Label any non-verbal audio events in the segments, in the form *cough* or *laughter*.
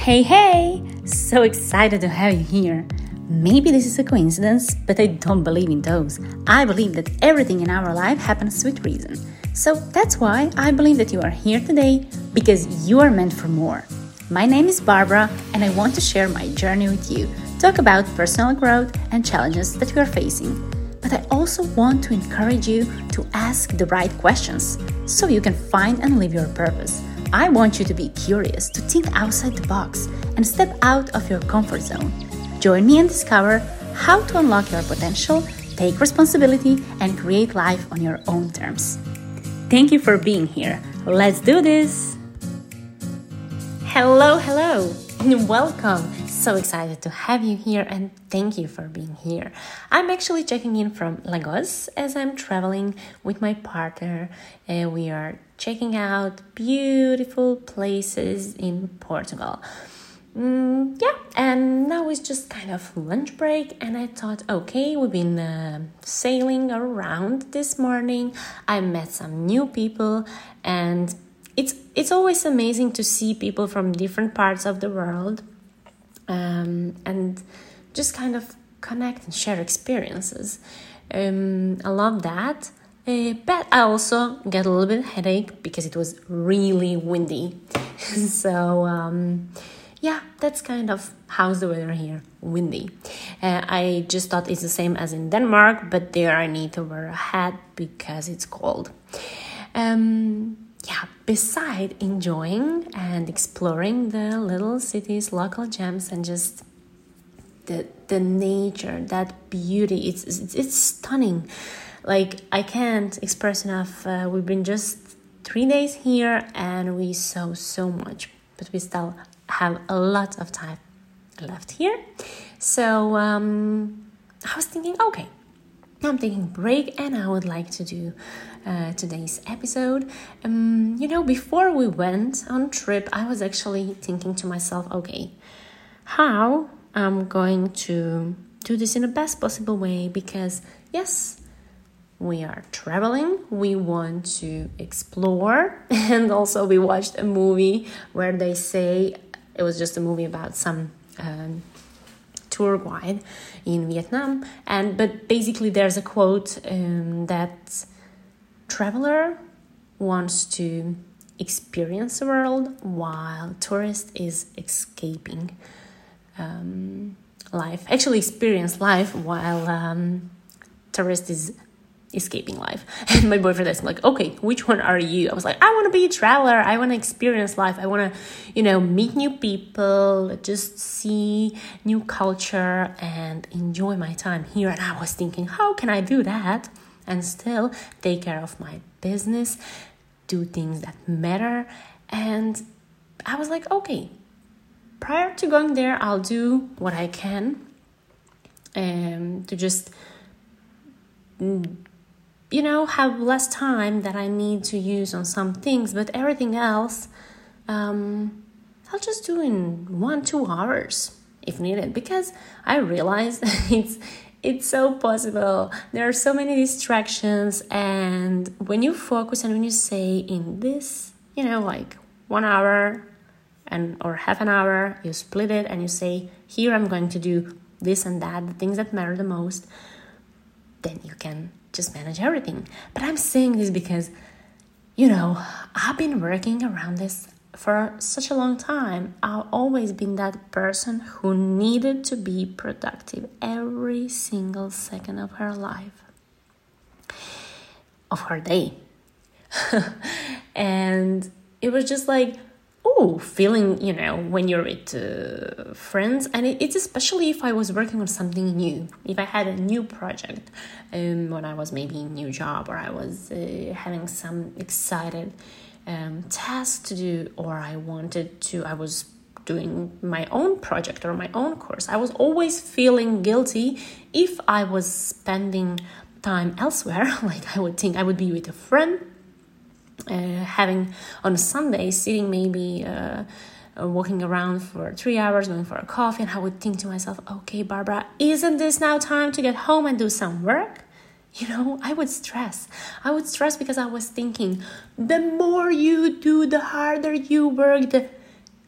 Hey, hey! So excited to have you here. Maybe this is a coincidence, but I don't believe in those. I believe that everything in our life happens with reason. So that's why I believe that you are here today because you are meant for more. My name is Barbara, and I want to share my journey with you, talk about personal growth and challenges that we are facing. But I also want to encourage you to ask the right questions so you can find and live your purpose. I want you to be curious, to think outside the box, and step out of your comfort zone. Join me and discover how to unlock your potential, take responsibility, and create life on your own terms. Thank you for being here. Let's do this! Hello, hello, and welcome. So excited to have you here and thank you for being here. I'm actually checking in from Lagos as I'm traveling with my partner. Uh, we are checking out beautiful places in Portugal. Mm, yeah, and now it's just kind of lunch break, and I thought, okay, we've been uh, sailing around this morning. I met some new people, and it's it's always amazing to see people from different parts of the world, um, and just kind of connect and share experiences. Um, I love that. Uh, but I also get a little bit headache because it was really windy. *laughs* so um, yeah, that's kind of how's the weather here, windy. Uh, I just thought it's the same as in Denmark, but there I need to wear a hat because it's cold. Um, yeah, beside enjoying and exploring the little cities, local gems, and just the the nature, that beauty, it's it's, it's stunning like i can't express enough uh, we've been just three days here and we saw so much but we still have a lot of time left here. So um, i was thinking okay i'm taking break and i would like to do uh, today's episode. Um, you know before we went on trip i was actually thinking to myself okay how i'm going to do this in the best possible way because yes we are traveling, we want to explore, *laughs* and also we watched a movie where they say it was just a movie about some um, tour guide in Vietnam, and but basically there's a quote um, that traveler wants to experience the world while tourist is escaping um, life. Actually, experience life while um, tourist is escaping life. *laughs* And my boyfriend asked me like, okay, which one are you? I was like, I want to be a traveler. I want to experience life. I want to, you know, meet new people, just see new culture and enjoy my time here. And I was thinking, how can I do that and still take care of my business, do things that matter? And I was like, okay, prior to going there, I'll do what I can um, to just you know, have less time that I need to use on some things, but everything else, um, I'll just do in one, two hours if needed because I realize *laughs* it's it's so possible. There are so many distractions, and when you focus and when you say in this, you know, like one hour and or half an hour, you split it and you say, here I'm going to do this and that, the things that matter the most, then you can just manage everything. But I'm saying this because, you know, I've been working around this for such a long time. I've always been that person who needed to be productive every single second of her life, of her day. *laughs* and it was just like, oh, feeling, you know, when you're with uh, friends. And it, it's especially if I was working on something new, if I had a new project, um, when I was maybe in a new job or I was uh, having some excited um, task to do, or I wanted to, I was doing my own project or my own course. I was always feeling guilty if I was spending time elsewhere. *laughs* like I would think I would be with a friend having on a Sunday sitting maybe uh, uh, walking around for three hours going for a coffee and I would think to myself okay Barbara isn't this now time to get home and do some work? You know I would stress. I would stress because I was thinking the more you do the harder you work the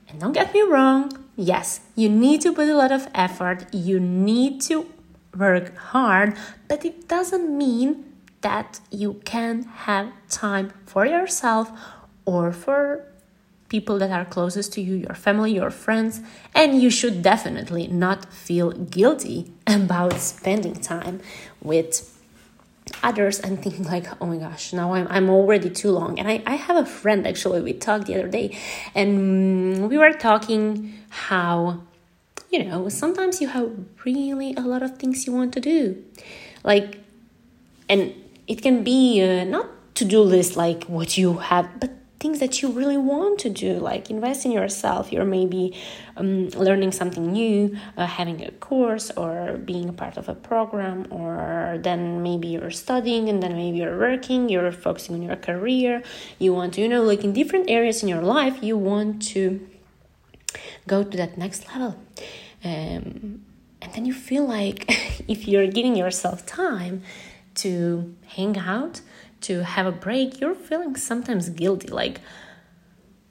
and don't get me wrong yes, you need to put a lot of effort, you need to work hard, but it doesn't mean that you can have time for yourself or for people that are closest to you, your family, your friends, and you should definitely not feel guilty *laughs* about spending time with others and thinking *laughs* like oh my gosh now i'm, I'm already too long. And I, I have a friend actually we talked the other day and mm, we were talking how you know sometimes you have really a lot of things you want to do. Like and it can be uh, not to-do list like what you have but things that you really want to do, like invest in yourself. You're maybe um, learning something new, uh, having a course, or being a part of a program, or then maybe you're studying and then maybe you're working, you're focusing on your career. You want to, you know, like in different areas in your life, you want to go to that next level. Um, and then you feel like *laughs* if you're giving yourself time to hang out, to have a break, you're feeling sometimes guilty, like,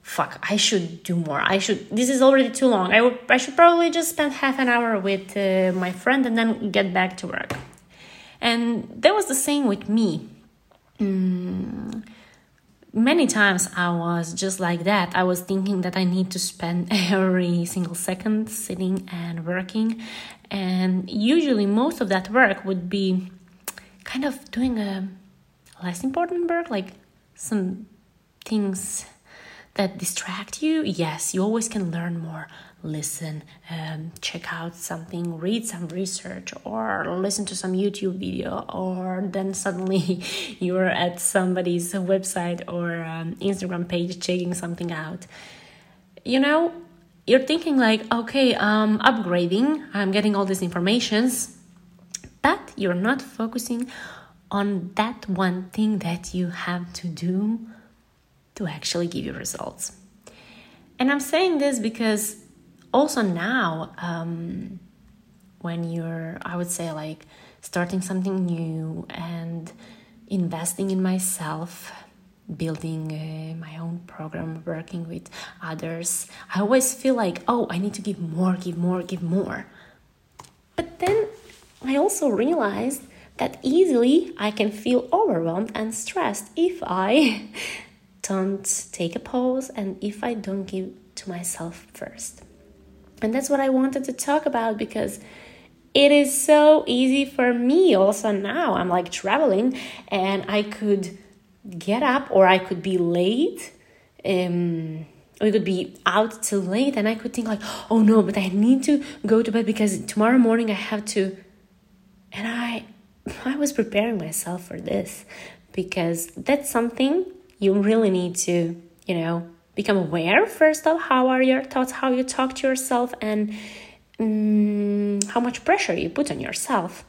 fuck, I should do more. I should, this is already too long. I, would, I should probably just spend half an hour with uh, my friend and then get back to work. And that was the same with me. Mm, many times I was just like that. I was thinking that I need to spend *laughs* every single second sitting and working. And usually, most of that work would be kind of doing a less important work, like some things that distract you, yes, you always can learn more. Listen, um, check out something, read some research, or listen to some YouTube video, or then suddenly *laughs* you're at somebody's website or um, Instagram page checking something out. You know, you're thinking like, okay, I'm upgrading, I'm getting all these informations, but you're not focusing on that one thing that you have to do to actually give you results. And I'm saying this because also now, um, when you're, I would say, like starting something new and investing in myself, building uh, my own program, working with others, I always feel like, oh, I need to give more, give more, give more. But then I also realized that easily I can feel overwhelmed and stressed if I *laughs* don't take a pause and if I don't give to myself first. And that's what I wanted to talk about because it is so easy for me also now. I'm like traveling and I could get up or I could be late. Um, we could be out till late and I could think like, oh no, but I need to go to bed because tomorrow morning I have to and I *laughs* I was preparing myself for this because that's something you really need to, you know, become aware first of how are your thoughts, how you talk to yourself, and um, how much pressure you put on yourself.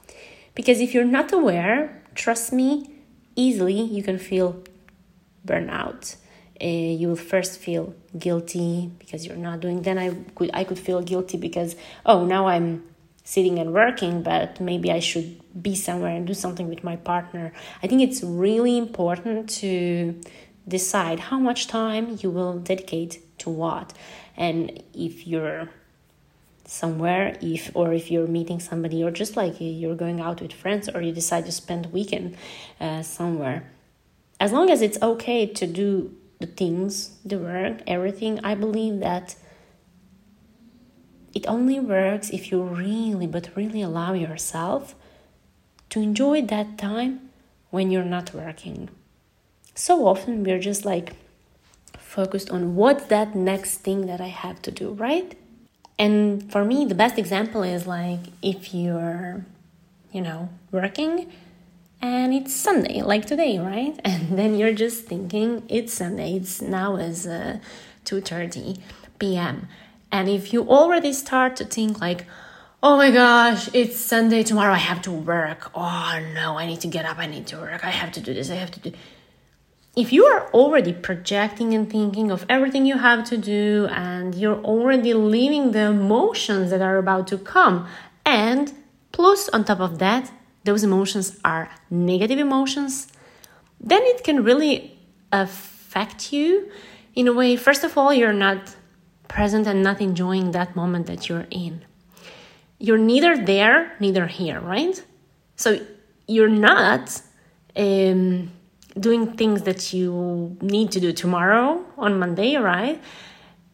Because if you're not aware, trust me, easily you can feel burnout. Uh, you will first feel guilty because you're not doing. Then I could I could feel guilty because oh now I'm sitting and working, but maybe I should be somewhere and do something with my partner. I think it's really important to decide how much time you will dedicate to what. And if you're somewhere if or if you're meeting somebody or just like you're going out with friends or you decide to spend weekend uh, somewhere as long as it's okay to do the things the work everything i believe that it only works if you really, but really allow yourself to enjoy that time when you're not working. So often we're just like focused on what's that next thing that I have to do, right? And for me, the best example is like if you're, you know, working and it's Sunday, like today, right? *laughs* And then you're just thinking it's Sunday. It's now is uh, two thirty p.m. And if you already start to think like, oh my gosh, it's Sunday, tomorrow I have to work. Oh no, I need to get up, I need to work, I have to do this, I have to do. If you are already projecting and thinking of everything you have to do, and you're already living the emotions that are about to come, and plus on top of that, those emotions are negative emotions, then it can really affect you in a way. First of all, you're not present and not enjoying that moment that you're in. You're neither there, neither here, right? So you're not um, doing things that you need to do tomorrow on Monday, right?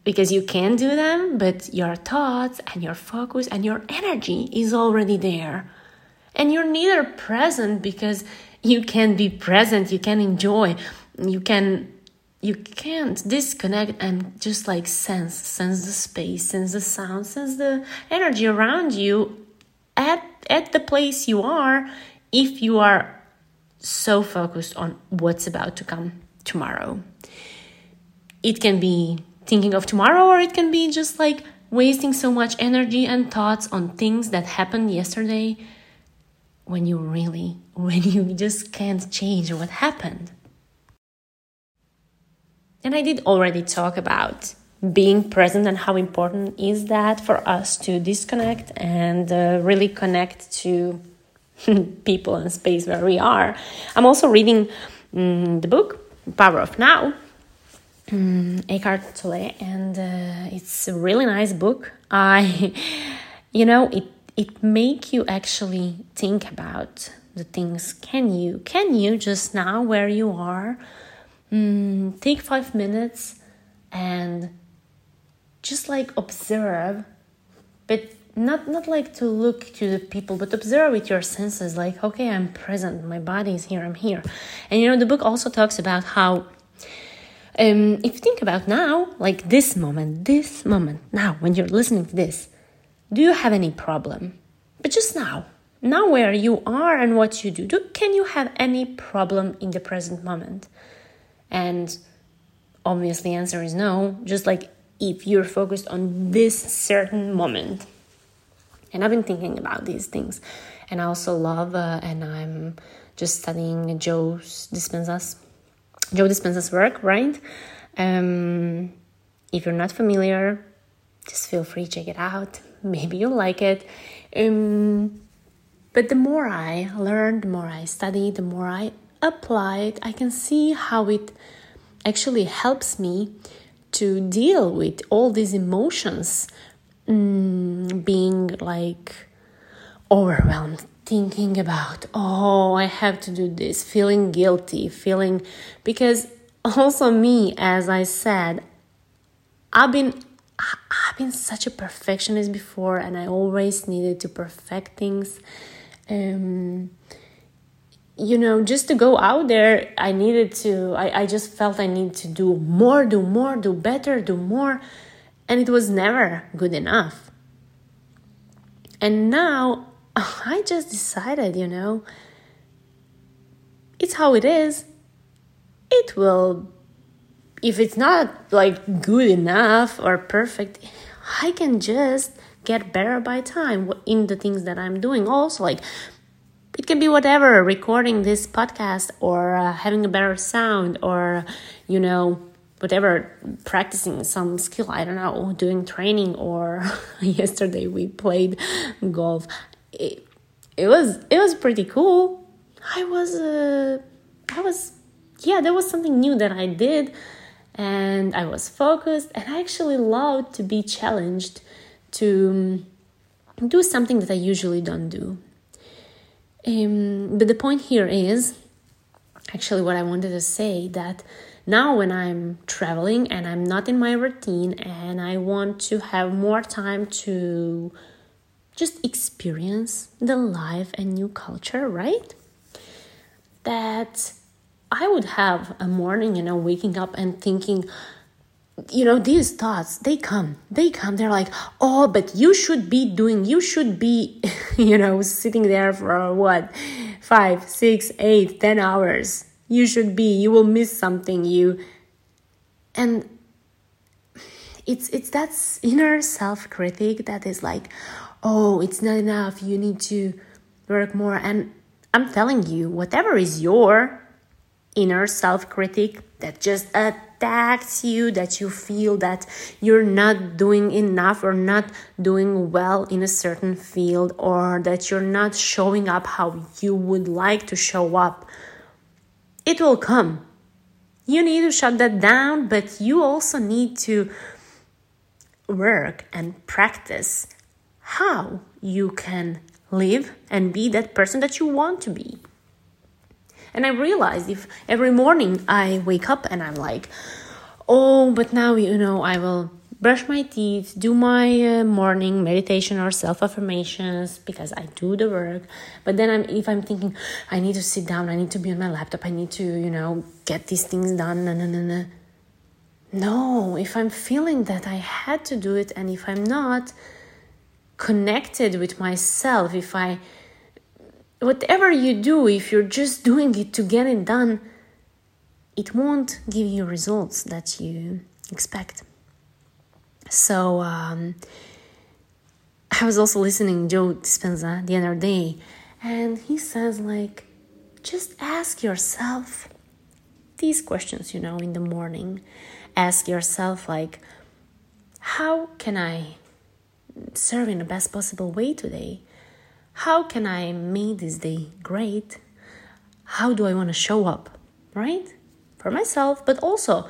Because you can do them, but your thoughts and your focus and your energy is already there. And you're neither present because you can be present, you can enjoy, you can you can't disconnect and just like sense sense the space sense the sound sense the energy around you at at the place you are if you are so focused on what's about to come tomorrow. It can be thinking of tomorrow or it can be just like wasting so much energy and thoughts on things that happened yesterday when you really *laughs* when you just can't change what happened and I did already talk about being present and how important is that for us to disconnect and uh, really connect to *laughs* people and space where we are. I'm also reading um, the book Power of Now, um, Eckhart Tolle, and uh, it's a really nice book. I, *laughs* you know, it it make you actually think about the things. Can you can you just now where you are? Mm, take five minutes and just like observe but not not like to look to the people but observe with your senses like okay i'm present my body is here i'm here. And you know the book also talks about how um, if you think about now like this moment this moment now when you're listening to this do you have any problem? But just now now where you are and what you do, do can you have any problem in the present moment and obviously, the answer is no. Just like if you're focused on this certain moment. And I've been thinking about these things, and I also love, uh, and I'm just studying Joe Dispenza's Joe Dispenza's work, right? Um, if you're not familiar, just feel free to check it out. *laughs* Maybe you'll like it. Um, but the more I learn, the more I study, the more I apply it, I can see how it actually helps me to deal with all these emotions mm, being like overwhelmed thinking about oh i have to do this feeling guilty feeling because also me as i said i've been i've been such a perfectionist before and i always needed to perfect things um you know, just to go out there, I needed to, I, I just felt I need to do more, do more, do better, do more. And it was never good enough. And now *laughs* I just decided, you know, it's how it is. It will, if it's not like good enough or perfect, I can just get better by time in the things that I'm doing. Also, like it can be whatever recording this podcast or uh, having a better sound or you know whatever practicing some skill i don't know doing training or *laughs* yesterday we played golf. It, it was it was pretty cool. I was uh, i was yeah there was something new that i did and i was focused and i actually loved to be challenged to um, do something that i usually don't do um, but the point here is actually what I wanted to say that now when I'm traveling and I'm not in my routine and I want to have more time to just experience the life and new culture, right? That I would have a morning, you know, waking up and thinking, you know these thoughts they come they come. They're like oh but you should be doing you should be *laughs* you know sitting there for uh, what five six eight ten hours. You should be you will miss something you and it's it's that inner self critic that is like oh it's not enough you need to work more and i'm telling you whatever is your inner self critic that just attacks you, that you feel that you're not doing enough or not doing well in a certain field, or that you're not showing up how you would like to show up, it will come. You need to shut that down, but you also need to work and practice how you can live and be that person that you want to be. And I realized if every morning I wake up and I'm like, oh, but now, you know, I will brush my teeth, do my uh, morning meditation or self affirmations because I do the work. But then I'm, if I'm thinking, I need to sit down, I need to be on my laptop, I need to, you know, get these things done, no, no, no, no. No, if I'm feeling that I had to do it and if I'm not connected with myself, if I, whatever you do, if you're just doing it to get it done, it won't give you results that you expect. So um, I was also listening Joe Dispenza the other day, and he says like, just ask yourself these questions, you know, in the morning. Ask yourself like, how can I serve in the best possible way today? How can I make this day great? How do I want to show up, right? for myself, but also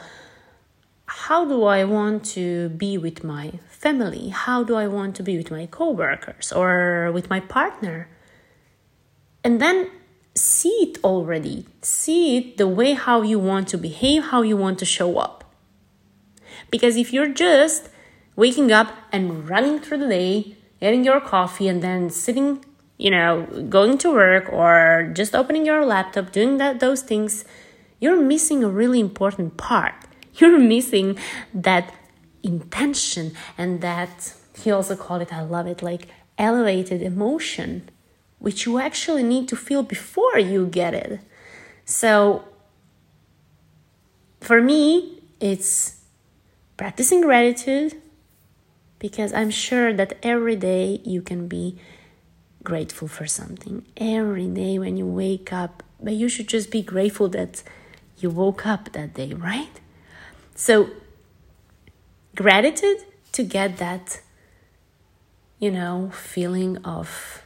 how do I want to be with my family? How do I want to be with my coworkers or with my partner? And then see it already. See it the way how you want to behave, how you want to show up. Because if you're just waking up and running through the day, getting your coffee and then sitting, you know, going to work or just opening your laptop, doing that those things, you're missing a really important part. *laughs* You're missing that intention and that, he also called it, I love it, like elevated emotion, which you actually need to feel before you get it. So, for me, it's practicing gratitude because I'm sure that every day you can be grateful for something. Every day when you wake up, but you should just be grateful that you woke up that day, right? So, gratitude to get that, you know, feeling of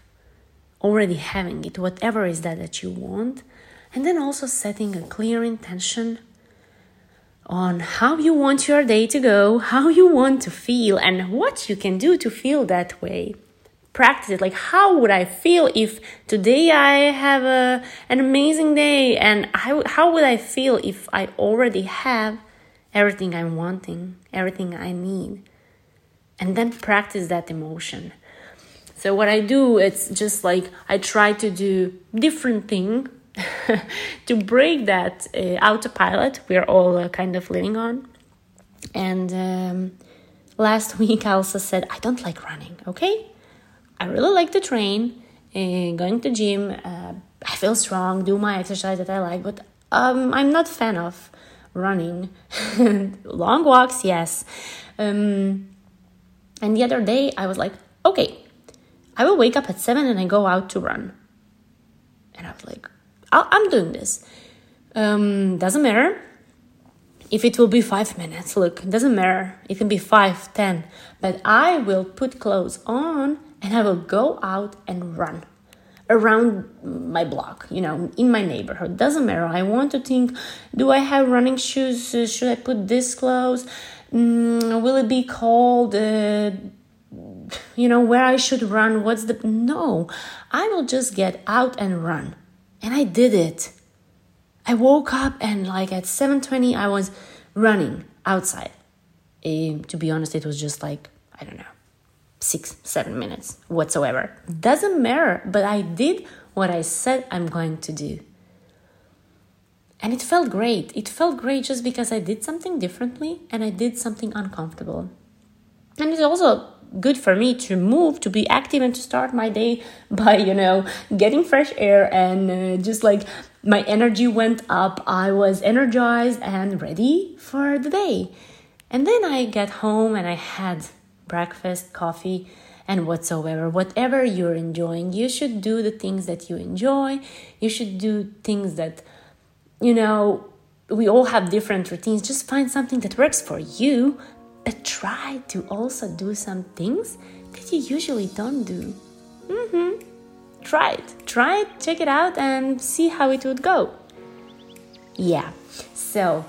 already having it, whatever is that that you want, and then also setting a clear intention on how you want your day to go, how you want to feel, and what you can do to feel that way practice it like how would i feel if today i have a, an amazing day? And how, how would i feel if i already have everything i'm wanting everything i need? And then practice that emotion. So what i do it's just like i try to do different thing *laughs* to break that uh, autopilot we're all uh, kind of living on. And um, last *laughs* week i also said i don't like running okay I really like to train and going to gym. Uh, I feel strong, do my exercise that I like, but um, I'm not a fan of running. *laughs* Long walks, yes. Um, and the other day I was like, okay, I will wake up at seven and I go out to run. And I was like, I'm doing this. Um, doesn't matter if it will be five minutes. Look, doesn't matter. It can be five, ten. But I will put clothes on and I will go out and run around my block, you know, in my neighborhood. Doesn't matter. I want to think do I have running shoes? Should I put this clothes? Mm, will it be cold? Uh, you know, where I should run? What's the. No, I will just get out and run. And I did it. I woke up and like at 7:20 I was running outside. Um, to be honest, it was just like I don't know six, seven minutes whatsoever. Doesn't matter, but I did what I said I'm going to do. And it felt great. It felt great just because I did something differently and I did something uncomfortable. And it's also good for me to move, to be active, and to start my day *laughs* by, you know, getting fresh air and uh, just like my energy went up. I was energized and ready for the day. And then I get home and I had breakfast, coffee, and whatsoever. Whatever you're enjoying, you should do the things that you enjoy. You should do things that, you know, we all have different routines. Just find something that works for you, but try to also do some things that you usually don't do. Mm-hmm. Try it. Try it, check it out, and see how it would go. Yeah. So,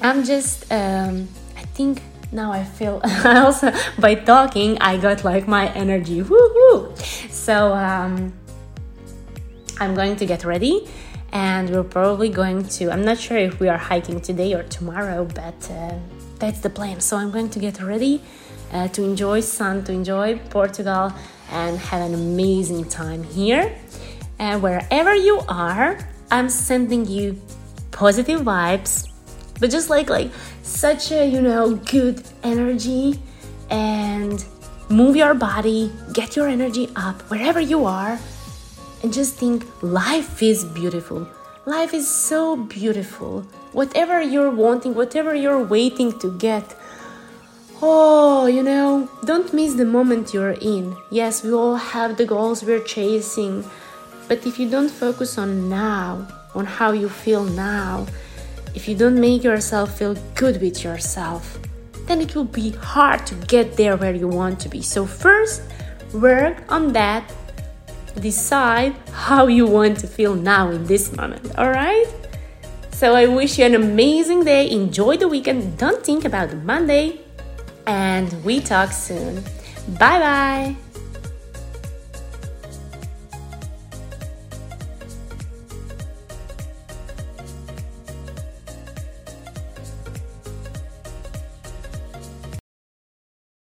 I'm just, um, I think now I feel *laughs* also by talking I got like my energy. Woo So um, I'm going to get ready and we're probably going to i'm not sure if we are hiking today or tomorrow but uh, that's the plan. So i'm going to get ready uh, to enjoy sun to enjoy portugal and have an amazing time here. And wherever you are i'm sending you positive vibes but just like like such a you know good energy and move your body get your energy up wherever you are and just think life is beautiful. Life is so beautiful. Whatever you're wanting, whatever you're waiting to get, oh, you know, don't miss the moment you're in. Yes, we all have the goals we're chasing, but if you don't focus on now, on how you feel now, if you don't make yourself feel good with yourself, then it will be hard to get there where you want to be. So, first, work on that decide how you want to feel now in this moment, all right? So I wish you an amazing day. Enjoy the weekend. Don't think about Monday. And we talk soon. Bye bye.